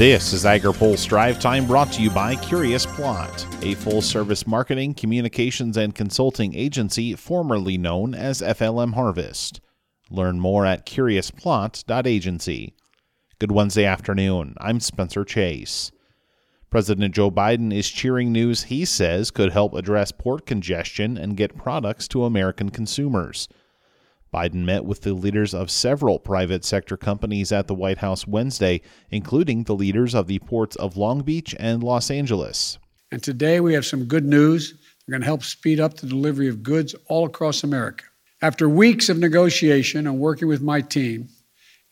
This is AgriPulse Drive Time brought to you by Curious Plot, a full service marketing, communications, and consulting agency formerly known as FLM Harvest. Learn more at curiousplot.agency. Good Wednesday afternoon. I'm Spencer Chase. President Joe Biden is cheering news he says could help address port congestion and get products to American consumers. Biden met with the leaders of several private sector companies at the White House Wednesday, including the leaders of the ports of Long Beach and Los Angeles. And today we have some good news. They're going to help speed up the delivery of goods all across America. After weeks of negotiation and working with my team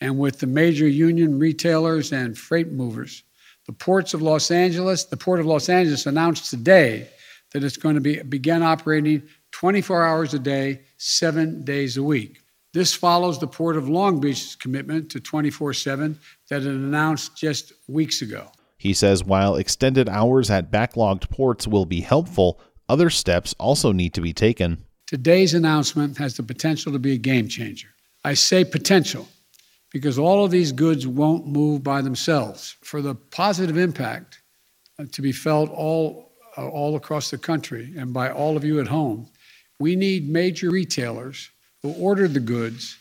and with the major union retailers and freight movers, the ports of Los Angeles, the Port of Los Angeles announced today that it's going to be begin operating 24 hours a day, 7 days a week. This follows the Port of Long Beach's commitment to 24/7 that it announced just weeks ago. He says while extended hours at backlogged ports will be helpful, other steps also need to be taken. Today's announcement has the potential to be a game changer. I say potential because all of these goods won't move by themselves. For the positive impact uh, to be felt all, uh, all across the country and by all of you at home, we need major retailers who order the goods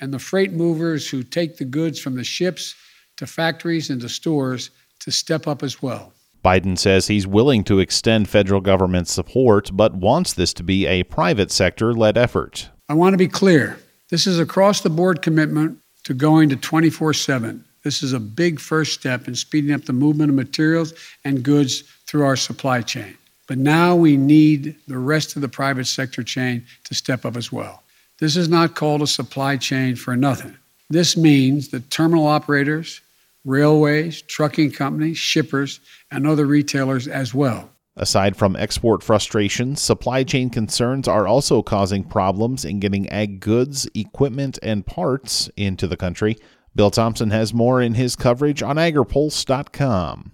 and the freight movers who take the goods from the ships to factories and to stores to step up as well. Biden says he's willing to extend federal government support, but wants this to be a private sector led effort. I want to be clear this is across the board commitment to going to 24 7. This is a big first step in speeding up the movement of materials and goods through our supply chain. But now we need the rest of the private sector chain to step up as well. This is not called a supply chain for nothing. This means that terminal operators, railways, trucking companies, shippers, and other retailers as well Aside from export frustrations, supply chain concerns are also causing problems in getting ag goods, equipment, and parts into the country. Bill Tomson has more in his coverage on agripulse.com.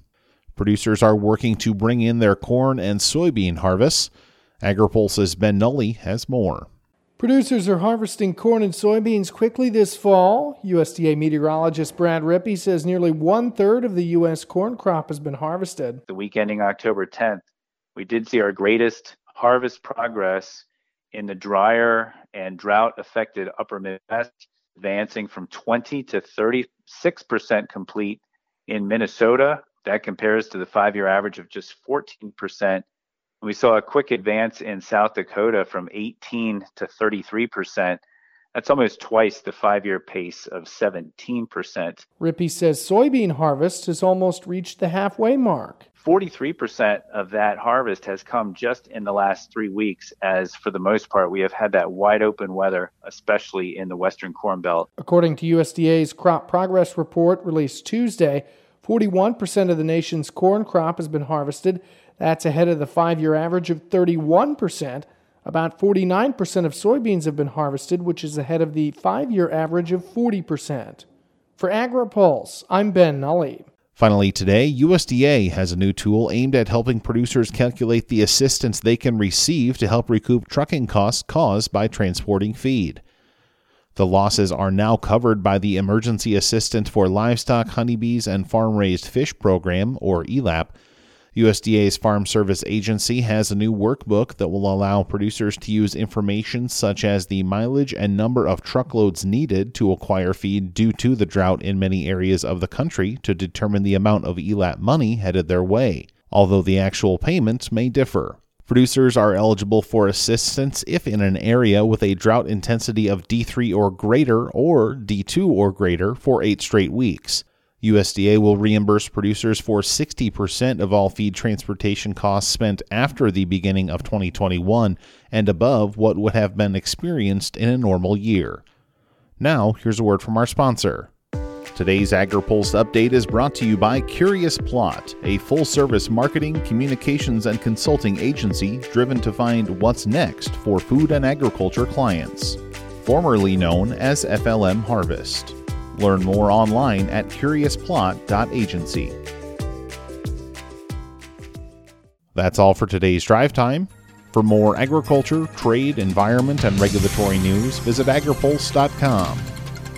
Producers are working to bring in their corn and soybean harvests. AgriPulse's Ben Nuelle has more. Producers are harvesting corn and soybeans quickly this fall. USDA meteorologist Brad Rippey says nearly one third of the U.S. corn crop has been harvested. The week ending October 10th, we did see our greatest harvest progress in the drier and drought affected upper Midwest, advancing from 20 to 36% complete in Minnesota. That compares to the five year average of just 14% we saw a quick advance in South Dakota from 18 to 33 percent. That's almost twice the five year pace of 17%. Rippey says soybean harvest has almost reached the halfway mark. 43% of that harvest has come just in the last three weeks, as for the most part, we have had that wide open weather, especially in the western corn belt. According to USDA's crop progress report released Tuesday, 41% of the nation's corn crop has been harvested. That's ahead of the five year average of 31%. About 49% of soybeans have been harvested, which is ahead of the five year average of 40%. For AgriPulse, I'm Ben Nuelle. Finally, today, USDA has a new tool aimed at helping producers calculate the assistance they can receive to help recoup trucking costs caused by transporting feed. The losses are now covered by the Emergency Assistance for Livestock, Honeybees, and Farm Raised Fish Program, or ELAP, USDA's Farm Service Agency has a new workbook that will allow producers to use information such as the mileage and number of truckloads needed to acquire feed due to the drought in many areas of the country to determine the amount of ELAP money headed their way, although the actual payments may differ. Producers are eligible for assistance if in an area with a drought intensity of D3 or greater or D2 or greater for eight straight weeks. USDA will reimburse producers for 60% of all feed transportation costs spent after the beginning of 2021 and above what would have been experienced in a normal year. Now, here's a word from our sponsor. Today's AgriPulse update is brought to you by Curious Plot, a full service marketing, communications, and consulting agency driven to find what's next for food and agriculture clients. Formerly known as FLM Harvest. Learn more online at curiousplot.agency. That's all for today's drive time. For more agriculture, trade, environment, and regulatory news, visit agripulse.com.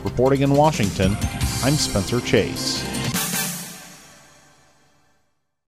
Reporting in Washington, I'm Spencer Chase.